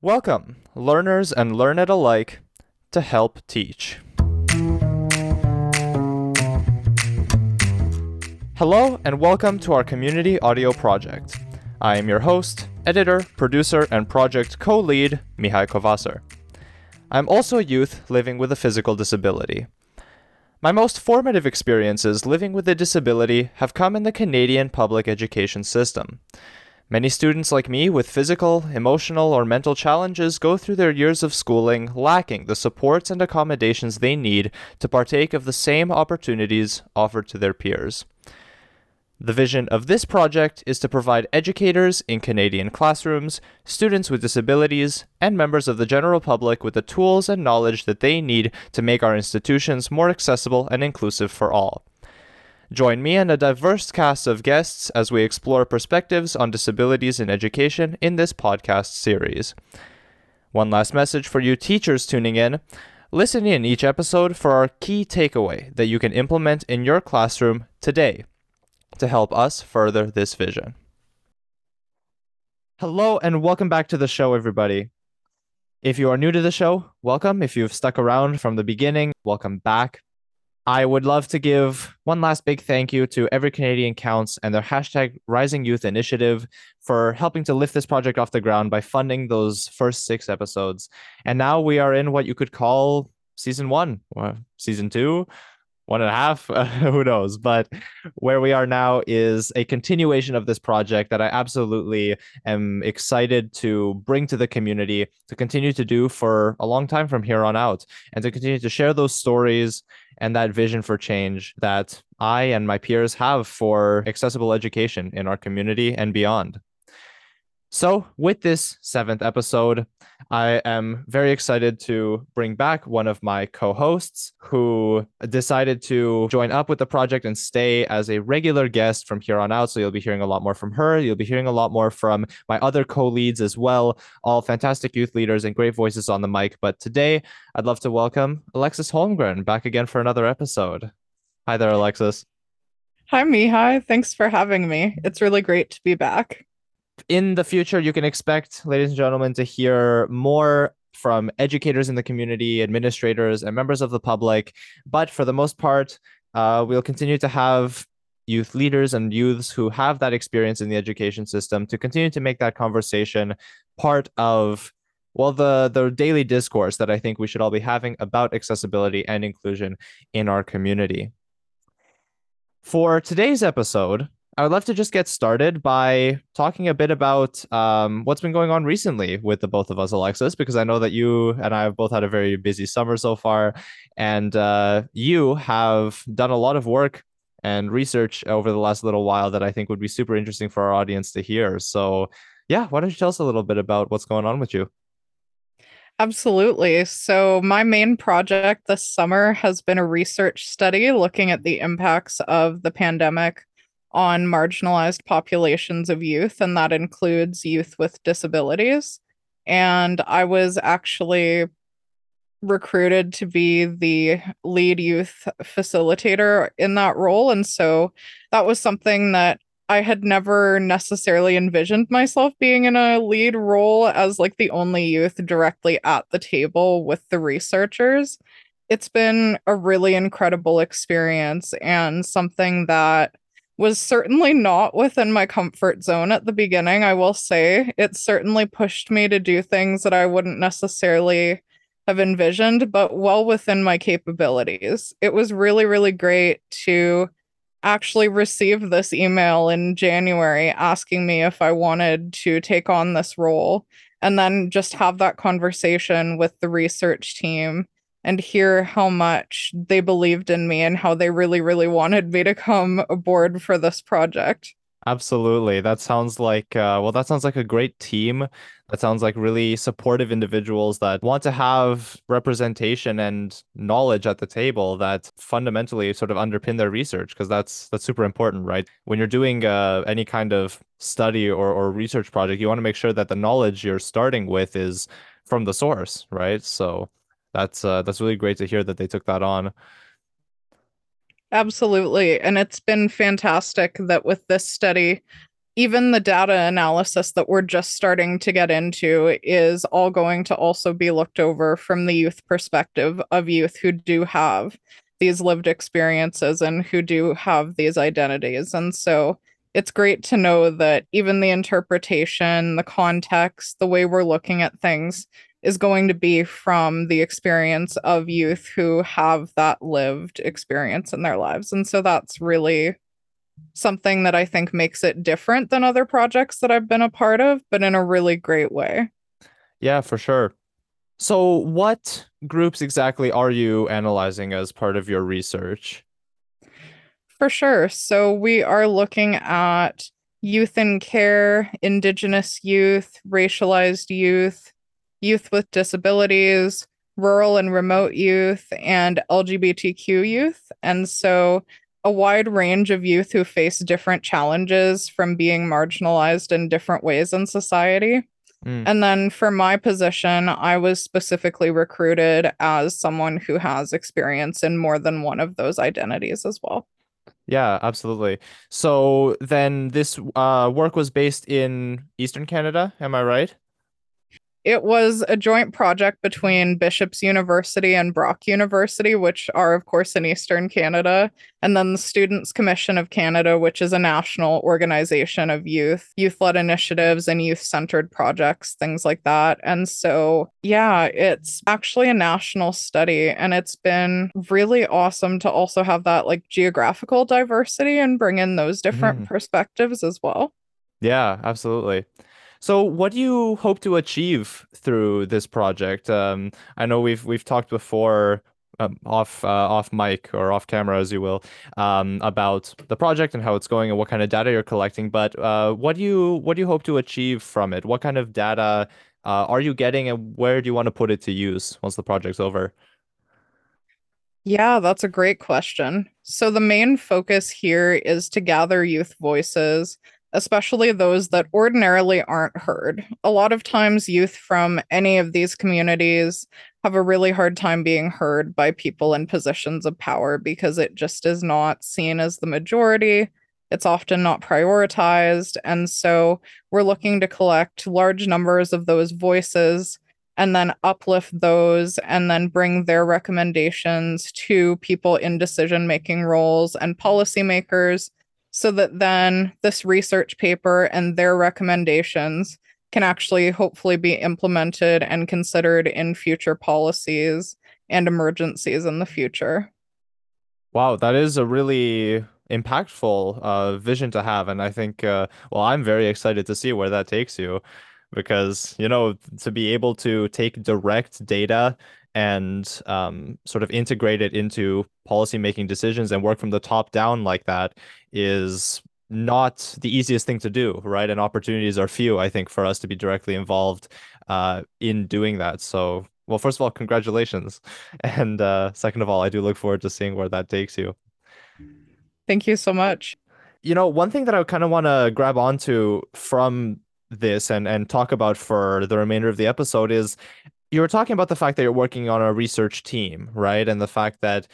Welcome, learners and learn it alike, to Help Teach. Hello, and welcome to our community audio project. I am your host, editor, producer, and project co lead, Mihai Covaser. I'm also a youth living with a physical disability. My most formative experiences living with a disability have come in the Canadian public education system. Many students like me with physical, emotional, or mental challenges go through their years of schooling lacking the supports and accommodations they need to partake of the same opportunities offered to their peers. The vision of this project is to provide educators in Canadian classrooms, students with disabilities, and members of the general public with the tools and knowledge that they need to make our institutions more accessible and inclusive for all. Join me and a diverse cast of guests as we explore perspectives on disabilities in education in this podcast series. One last message for you teachers tuning in. Listen in each episode for our key takeaway that you can implement in your classroom today to help us further this vision. Hello, and welcome back to the show, everybody. If you are new to the show, welcome. If you've stuck around from the beginning, welcome back. I would love to give one last big thank you to Every Canadian Counts and their hashtag Rising Youth Initiative for helping to lift this project off the ground by funding those first six episodes. And now we are in what you could call season one, or season two, one and a half, who knows? But where we are now is a continuation of this project that I absolutely am excited to bring to the community to continue to do for a long time from here on out and to continue to share those stories and that vision for change that I and my peers have for accessible education in our community and beyond. So, with this seventh episode, I am very excited to bring back one of my co hosts who decided to join up with the project and stay as a regular guest from here on out. So, you'll be hearing a lot more from her. You'll be hearing a lot more from my other co leads as well, all fantastic youth leaders and great voices on the mic. But today, I'd love to welcome Alexis Holmgren back again for another episode. Hi there, Alexis. Hi, Mihai. Thanks for having me. It's really great to be back in the future, you can expect, ladies and gentlemen, to hear more from educators in the community, administrators, and members of the public. But for the most part, uh, we'll continue to have youth leaders and youths who have that experience in the education system to continue to make that conversation part of well the the daily discourse that i think we should all be having about accessibility and inclusion in our community for today's episode I would love to just get started by talking a bit about um, what's been going on recently with the both of us, Alexis, because I know that you and I have both had a very busy summer so far, and uh, you have done a lot of work and research over the last little while that I think would be super interesting for our audience to hear. So, yeah, why don't you tell us a little bit about what's going on with you? Absolutely. So, my main project this summer has been a research study looking at the impacts of the pandemic on marginalized populations of youth, and that includes youth with disabilities. And I was actually recruited to be the lead youth facilitator in that role. And so that was something that I had never necessarily envisioned myself being in a lead role as like the only youth directly at the table with the researchers. It's been a really incredible experience and something that was certainly not within my comfort zone at the beginning, I will say. It certainly pushed me to do things that I wouldn't necessarily have envisioned, but well within my capabilities. It was really, really great to actually receive this email in January asking me if I wanted to take on this role and then just have that conversation with the research team and hear how much they believed in me and how they really, really wanted me to come aboard for this project. Absolutely. That sounds like, uh, well, that sounds like a great team. That sounds like really supportive individuals that want to have representation and knowledge at the table that fundamentally sort of underpin their research because that's that's super important, right? When you're doing uh, any kind of study or, or research project, you want to make sure that the knowledge you're starting with is from the source, right? So that's uh, that's really great to hear that they took that on. Absolutely. And it's been fantastic that with this study, even the data analysis that we're just starting to get into is all going to also be looked over from the youth perspective of youth who do have these lived experiences and who do have these identities. And so it's great to know that even the interpretation, the context, the way we're looking at things is going to be from the experience of youth who have that lived experience in their lives. And so that's really something that I think makes it different than other projects that I've been a part of, but in a really great way. Yeah, for sure. So, what groups exactly are you analyzing as part of your research? For sure. So, we are looking at youth in care, Indigenous youth, racialized youth, youth with disabilities, rural and remote youth, and LGBTQ youth. And so, a wide range of youth who face different challenges from being marginalized in different ways in society. Mm. And then for my position, I was specifically recruited as someone who has experience in more than one of those identities as well. Yeah, absolutely. So then this uh, work was based in Eastern Canada, am I right? It was a joint project between Bishop's University and Brock University, which are, of course, in Eastern Canada, and then the Students' Commission of Canada, which is a national organization of youth, youth led initiatives, and youth centered projects, things like that. And so, yeah, it's actually a national study, and it's been really awesome to also have that like geographical diversity and bring in those different mm. perspectives as well. Yeah, absolutely. So, what do you hope to achieve through this project? Um, I know we've we've talked before um, off uh, off mic or off camera, as you will, um, about the project and how it's going and what kind of data you're collecting. But uh, what do you what do you hope to achieve from it? What kind of data uh, are you getting, and where do you want to put it to use once the project's over? Yeah, that's a great question. So the main focus here is to gather youth voices especially those that ordinarily aren't heard. A lot of times, youth from any of these communities have a really hard time being heard by people in positions of power because it just is not seen as the majority. It's often not prioritized. And so we're looking to collect large numbers of those voices and then uplift those and then bring their recommendations to people in decision making roles and policymakers so that then this research paper and their recommendations can actually hopefully be implemented and considered in future policies and emergencies in the future. Wow, that is a really impactful uh, vision to have. And I think, uh, well, I'm very excited to see where that takes you because, you know, to be able to take direct data and um, sort of integrate it into policy making decisions and work from the top down like that is not the easiest thing to do, right? And opportunities are few, I think, for us to be directly involved uh, in doing that. So, well, first of all, congratulations. And uh, second of all, I do look forward to seeing where that takes you. Thank you so much. You know, one thing that I kind of want to grab onto from this and and talk about for the remainder of the episode is you were talking about the fact that you're working on a research team, right? And the fact that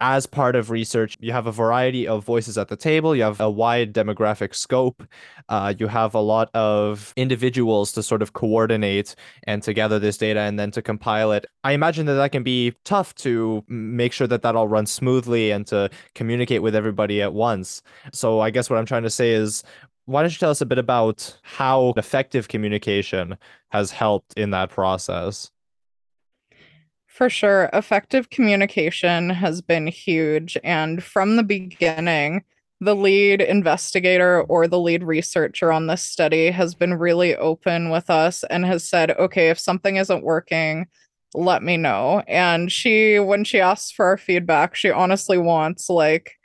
as part of research, you have a variety of voices at the table. You have a wide demographic scope. Uh, you have a lot of individuals to sort of coordinate and to gather this data and then to compile it. I imagine that that can be tough to make sure that that all runs smoothly and to communicate with everybody at once. So I guess what I'm trying to say is why don't you tell us a bit about how effective communication has helped in that process? For sure. Effective communication has been huge. And from the beginning, the lead investigator or the lead researcher on this study has been really open with us and has said, okay, if something isn't working, let me know. And she, when she asks for our feedback, she honestly wants like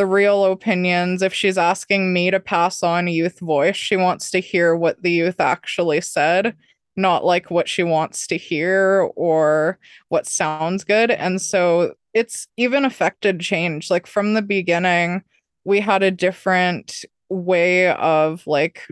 the real opinions. If she's asking me to pass on youth voice, she wants to hear what the youth actually said, not like what she wants to hear or what sounds good. And so it's even affected change. Like from the beginning, we had a different way of like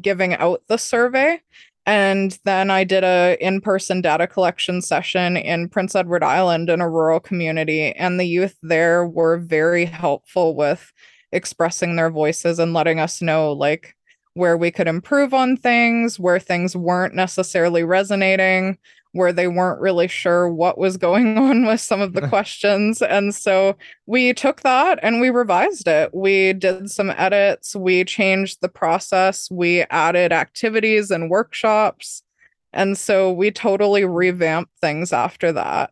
giving out the survey and then I did a in-person data collection session in Prince Edward Island in a rural community and the youth there were very helpful with expressing their voices and letting us know like where we could improve on things, where things weren't necessarily resonating, where they weren't really sure what was going on with some of the questions. And so we took that and we revised it. We did some edits, we changed the process, we added activities and workshops. And so we totally revamped things after that.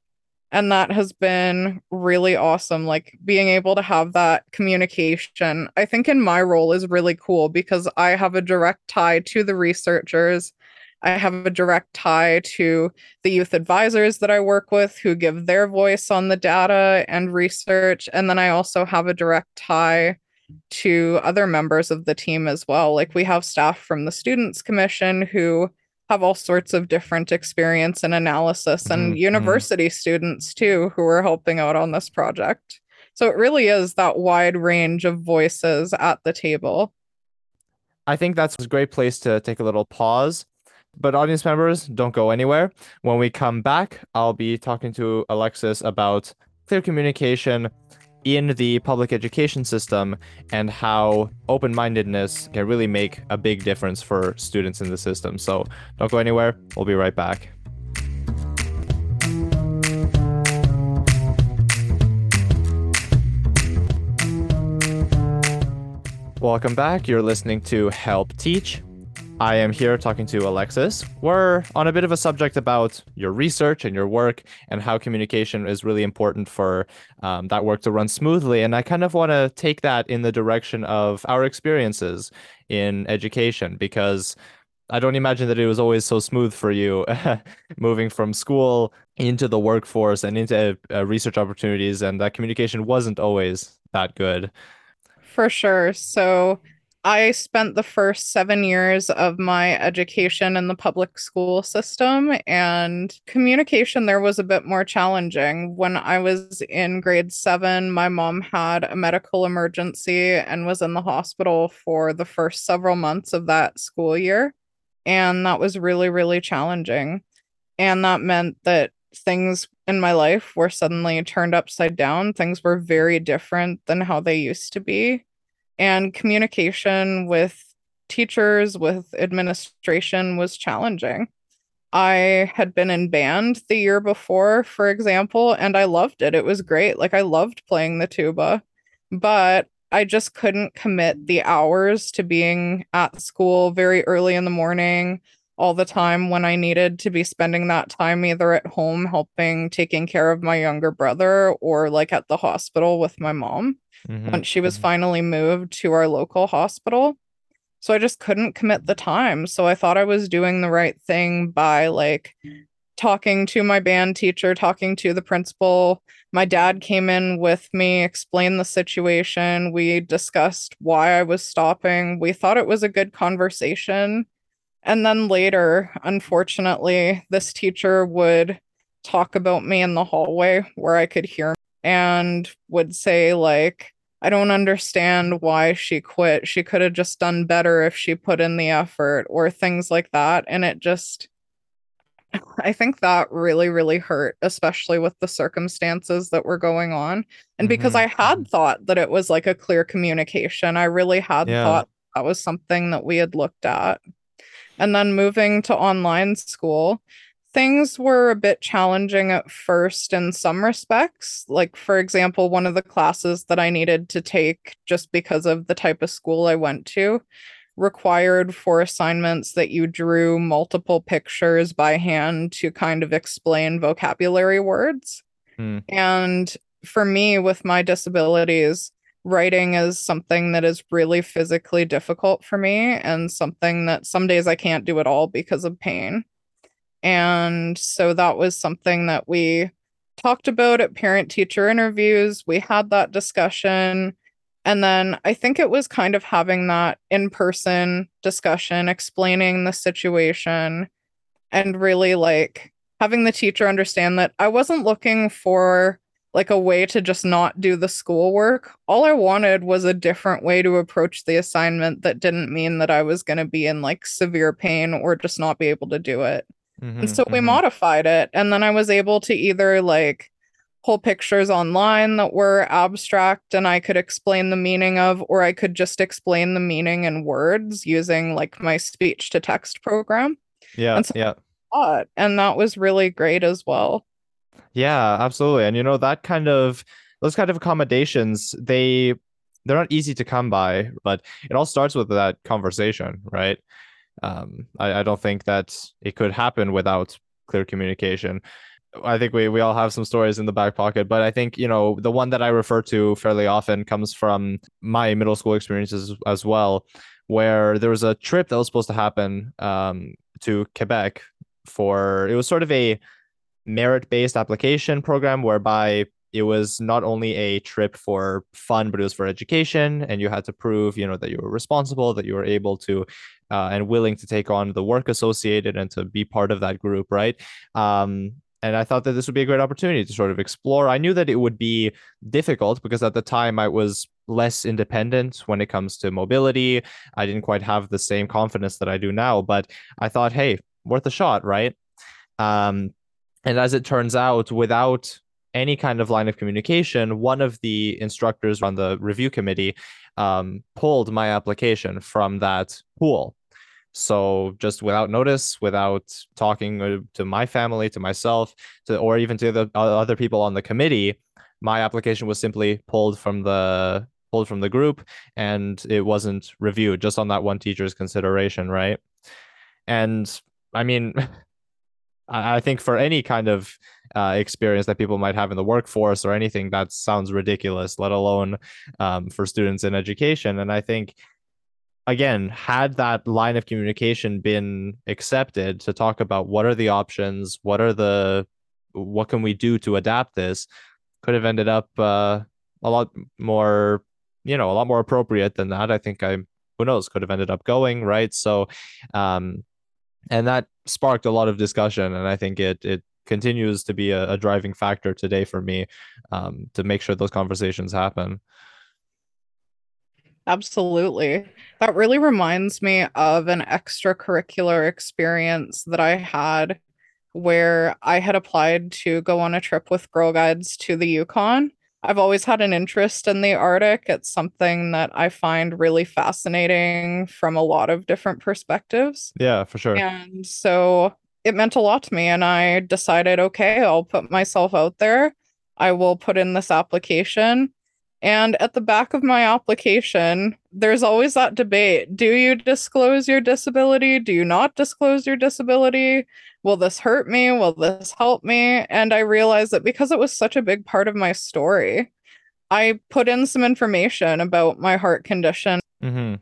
And that has been really awesome. Like being able to have that communication, I think in my role is really cool because I have a direct tie to the researchers I have a direct tie to the youth advisors that I work with who give their voice on the data and research. And then I also have a direct tie to other members of the team as well. Like we have staff from the Students Commission who have all sorts of different experience and analysis, and mm-hmm. university students too who are helping out on this project. So it really is that wide range of voices at the table. I think that's a great place to take a little pause but audience members, don't go anywhere. When we come back, I'll be talking to Alexis about clear communication in the public education system and how open mindedness can really make a big difference for students in the system. So don't go anywhere. We'll be right back. Welcome back. You're listening to Help Teach. I am here talking to Alexis. We're on a bit of a subject about your research and your work and how communication is really important for um, that work to run smoothly. And I kind of want to take that in the direction of our experiences in education because I don't imagine that it was always so smooth for you moving from school into the workforce and into uh, research opportunities, and that communication wasn't always that good. For sure. So, I spent the first seven years of my education in the public school system, and communication there was a bit more challenging. When I was in grade seven, my mom had a medical emergency and was in the hospital for the first several months of that school year. And that was really, really challenging. And that meant that things in my life were suddenly turned upside down. Things were very different than how they used to be and communication with teachers, with administration was challenging. I had been in band the year before, for example, and I loved it. It was great. Like I loved playing the tuba, but I just couldn't commit the hours to being at school very early in the morning all the time when I needed to be spending that time either at home helping taking care of my younger brother or like at the hospital with my mom mm-hmm. once she was mm-hmm. finally moved to our local hospital. So I just couldn't commit the time. So I thought I was doing the right thing by like talking to my band teacher, talking to the principal. My dad came in with me, explained the situation. We discussed why I was stopping. We thought it was a good conversation. And then later, unfortunately, this teacher would talk about me in the hallway where I could hear and would say, like, I don't understand why she quit. She could have just done better if she put in the effort or things like that. And it just, I think that really, really hurt, especially with the circumstances that were going on. And because mm-hmm. I had mm-hmm. thought that it was like a clear communication, I really had yeah. thought that was something that we had looked at. And then moving to online school, things were a bit challenging at first in some respects. Like, for example, one of the classes that I needed to take just because of the type of school I went to required for assignments that you drew multiple pictures by hand to kind of explain vocabulary words. Mm. And for me, with my disabilities, writing is something that is really physically difficult for me and something that some days I can't do at all because of pain. And so that was something that we talked about at parent teacher interviews. We had that discussion. And then I think it was kind of having that in person discussion, explaining the situation, and really like having the teacher understand that I wasn't looking for like a way to just not do the schoolwork. All I wanted was a different way to approach the assignment that didn't mean that I was going to be in like severe pain or just not be able to do it. Mm-hmm, and so we mm-hmm. modified it. And then I was able to either like pull pictures online that were abstract and I could explain the meaning of, or I could just explain the meaning in words using like my speech to text program. Yeah. And so- yeah. And that was really great as well. Yeah, absolutely. And you know, that kind of those kind of accommodations, they they're not easy to come by, but it all starts with that conversation, right? Um, I, I don't think that it could happen without clear communication. I think we we all have some stories in the back pocket, but I think you know the one that I refer to fairly often comes from my middle school experiences as well, where there was a trip that was supposed to happen um, to Quebec for it was sort of a merit based application program whereby it was not only a trip for fun, but it was for education, and you had to prove, you know, that you were responsible, that you were able to, uh, and willing to take on the work associated and to be part of that group, right? Um, and I thought that this would be a great opportunity to sort of explore. I knew that it would be difficult because at the time I was less independent when it comes to mobility. I didn't quite have the same confidence that I do now, but I thought, hey, worth a shot, right? Um, and as it turns out, without any kind of line of communication, one of the instructors on the review committee um, pulled my application from that pool. So just without notice, without talking to my family, to myself, to or even to the other people on the committee, my application was simply pulled from the pulled from the group, and it wasn't reviewed just on that one teacher's consideration, right? And I mean, I think for any kind of uh, experience that people might have in the workforce or anything, that sounds ridiculous, let alone um, for students in education. And I think, again, had that line of communication been accepted to talk about what are the options, what are the, what can we do to adapt this, could have ended up uh, a lot more, you know, a lot more appropriate than that. I think I, who knows, could have ended up going right. So, um, and that sparked a lot of discussion and i think it it continues to be a, a driving factor today for me um, to make sure those conversations happen. Absolutely. That really reminds me of an extracurricular experience that i had where i had applied to go on a trip with girl guides to the yukon I've always had an interest in the Arctic. It's something that I find really fascinating from a lot of different perspectives. Yeah, for sure. And so it meant a lot to me. And I decided, okay, I'll put myself out there. I will put in this application. And at the back of my application, there's always that debate. Do you disclose your disability? Do you not disclose your disability? Will this hurt me? Will this help me? And I realized that because it was such a big part of my story, I put in some information about my heart condition. Mm-hmm.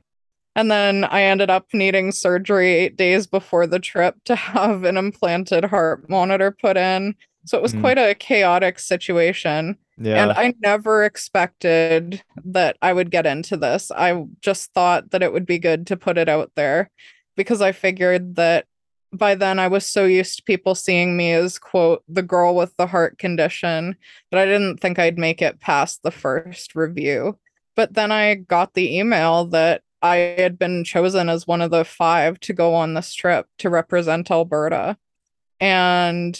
And then I ended up needing surgery eight days before the trip to have an implanted heart monitor put in. So it was mm. quite a chaotic situation. Yeah. And I never expected that I would get into this. I just thought that it would be good to put it out there because I figured that by then I was so used to people seeing me as quote the girl with the heart condition that I didn't think I'd make it past the first review. But then I got the email that I had been chosen as one of the five to go on this trip to represent Alberta. And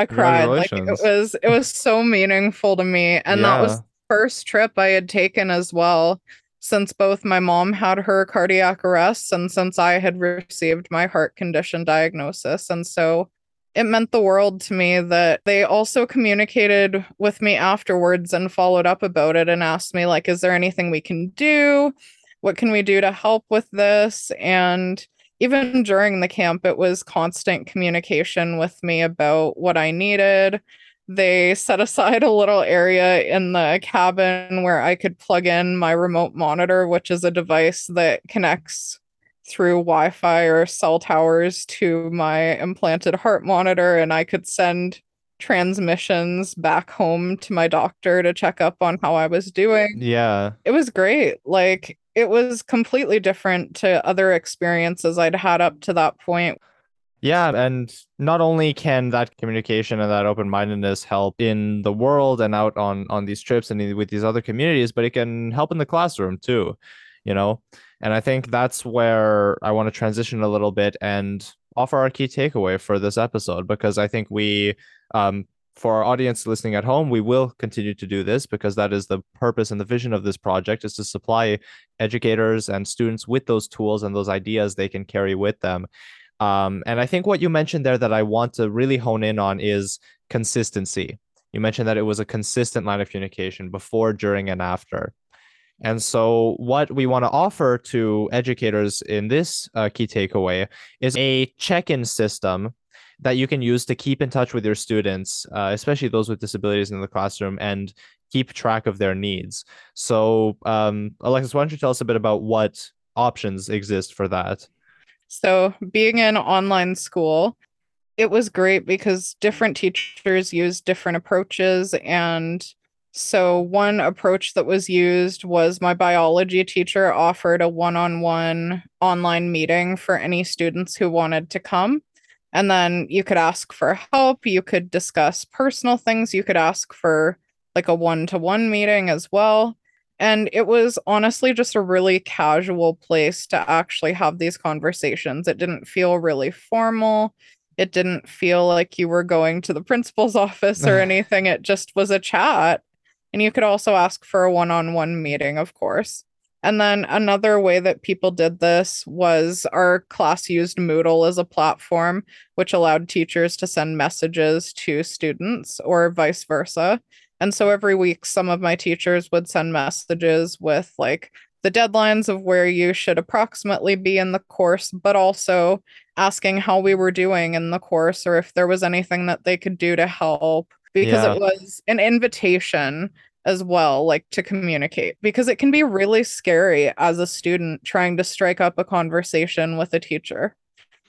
I cried. Like it was it was so meaningful to me. And yeah. that was first trip I had taken as well since both my mom had her cardiac arrest and since I had received my heart condition diagnosis. And so it meant the world to me that they also communicated with me afterwards and followed up about it and asked me like is there anything we can do what can we do to help with this and even during the camp it was constant communication with me about what i needed they set aside a little area in the cabin where I could plug in my remote monitor, which is a device that connects through Wi Fi or cell towers to my implanted heart monitor. And I could send transmissions back home to my doctor to check up on how I was doing. Yeah. It was great. Like, it was completely different to other experiences I'd had up to that point. Yeah, and not only can that communication and that open-mindedness help in the world and out on on these trips and with these other communities, but it can help in the classroom too, you know. And I think that's where I want to transition a little bit and offer our key takeaway for this episode because I think we um for our audience listening at home, we will continue to do this because that is the purpose and the vision of this project is to supply educators and students with those tools and those ideas they can carry with them. Um, and I think what you mentioned there that I want to really hone in on is consistency. You mentioned that it was a consistent line of communication before, during, and after. And so, what we want to offer to educators in this uh, key takeaway is a check in system that you can use to keep in touch with your students, uh, especially those with disabilities in the classroom, and keep track of their needs. So, um, Alexis, why don't you tell us a bit about what options exist for that? So, being in online school, it was great because different teachers use different approaches. And so, one approach that was used was my biology teacher offered a one on one online meeting for any students who wanted to come. And then you could ask for help. You could discuss personal things. You could ask for like a one to one meeting as well. And it was honestly just a really casual place to actually have these conversations. It didn't feel really formal. It didn't feel like you were going to the principal's office or anything. It just was a chat. And you could also ask for a one on one meeting, of course. And then another way that people did this was our class used Moodle as a platform, which allowed teachers to send messages to students or vice versa. And so every week, some of my teachers would send messages with like the deadlines of where you should approximately be in the course, but also asking how we were doing in the course or if there was anything that they could do to help because yeah. it was an invitation as well, like to communicate, because it can be really scary as a student trying to strike up a conversation with a teacher,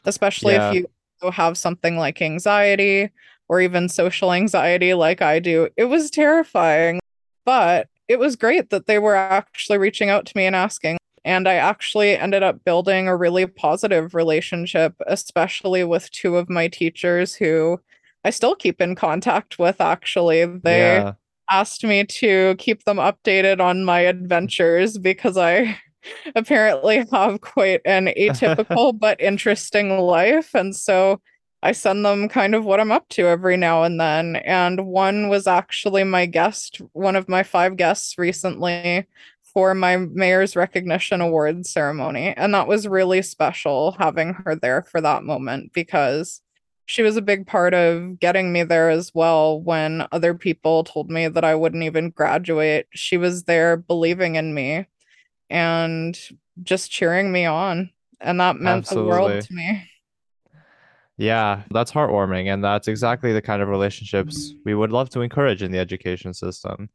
especially yeah. if you have something like anxiety or even social anxiety, like I do. It was terrifying, but it was great that they were actually reaching out to me and asking. And I actually ended up building a really positive relationship, especially with two of my teachers who I still keep in contact with, actually. They yeah asked me to keep them updated on my adventures because I apparently have quite an atypical but interesting life. And so I send them kind of what I'm up to every now and then. And one was actually my guest, one of my five guests recently for my mayor's recognition award ceremony. And that was really special having her there for that moment because she was a big part of getting me there as well when other people told me that I wouldn't even graduate. She was there believing in me and just cheering me on. And that meant Absolutely. the world to me. Yeah, that's heartwarming. And that's exactly the kind of relationships mm-hmm. we would love to encourage in the education system.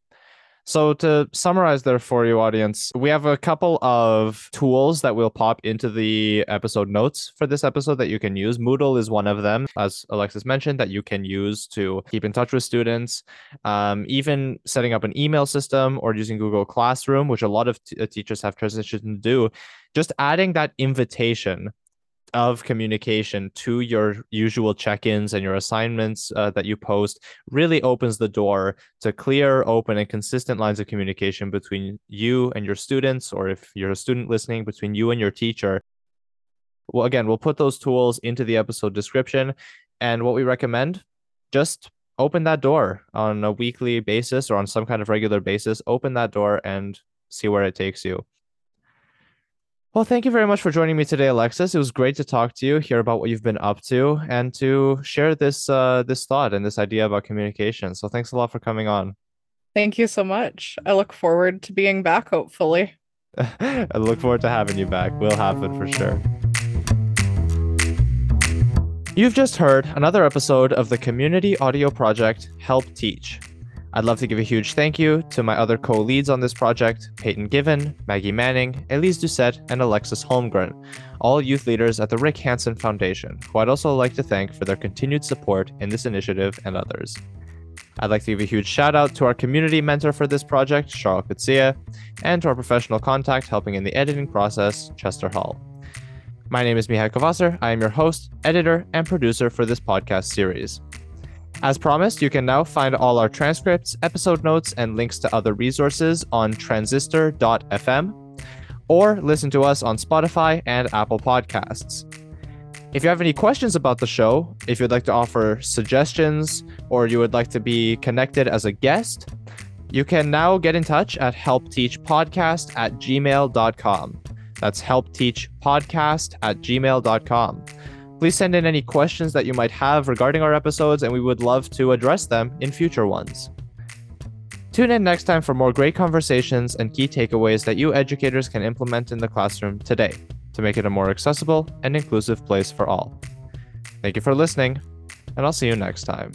So, to summarize there for you, audience, we have a couple of tools that will pop into the episode notes for this episode that you can use. Moodle is one of them, as Alexis mentioned, that you can use to keep in touch with students. Um, even setting up an email system or using Google Classroom, which a lot of t- uh, teachers have transitioned to do, just adding that invitation of communication to your usual check-ins and your assignments uh, that you post really opens the door to clear open and consistent lines of communication between you and your students or if you're a student listening between you and your teacher. Well again we'll put those tools into the episode description and what we recommend just open that door on a weekly basis or on some kind of regular basis. Open that door and see where it takes you well, thank you very much for joining me today, Alexis. It was great to talk to you, hear about what you've been up to, and to share this uh, this thought and this idea about communication. So, thanks a lot for coming on. Thank you so much. I look forward to being back. Hopefully, I look forward to having you back. We'll have it for sure. You've just heard another episode of the community audio project Help Teach. I'd love to give a huge thank you to my other co leads on this project Peyton Given, Maggie Manning, Elise Doucette, and Alexis Holmgren, all youth leaders at the Rick Hansen Foundation, who I'd also like to thank for their continued support in this initiative and others. I'd like to give a huge shout out to our community mentor for this project, Charlotte Kutsia, and to our professional contact helping in the editing process, Chester Hall. My name is Mihai Covaser. I am your host, editor, and producer for this podcast series. As promised, you can now find all our transcripts, episode notes, and links to other resources on transistor.fm or listen to us on Spotify and Apple Podcasts. If you have any questions about the show, if you'd like to offer suggestions, or you would like to be connected as a guest, you can now get in touch at helpteachpodcast at gmail.com. That's helpteachpodcast at gmail.com. Please send in any questions that you might have regarding our episodes, and we would love to address them in future ones. Tune in next time for more great conversations and key takeaways that you educators can implement in the classroom today to make it a more accessible and inclusive place for all. Thank you for listening, and I'll see you next time.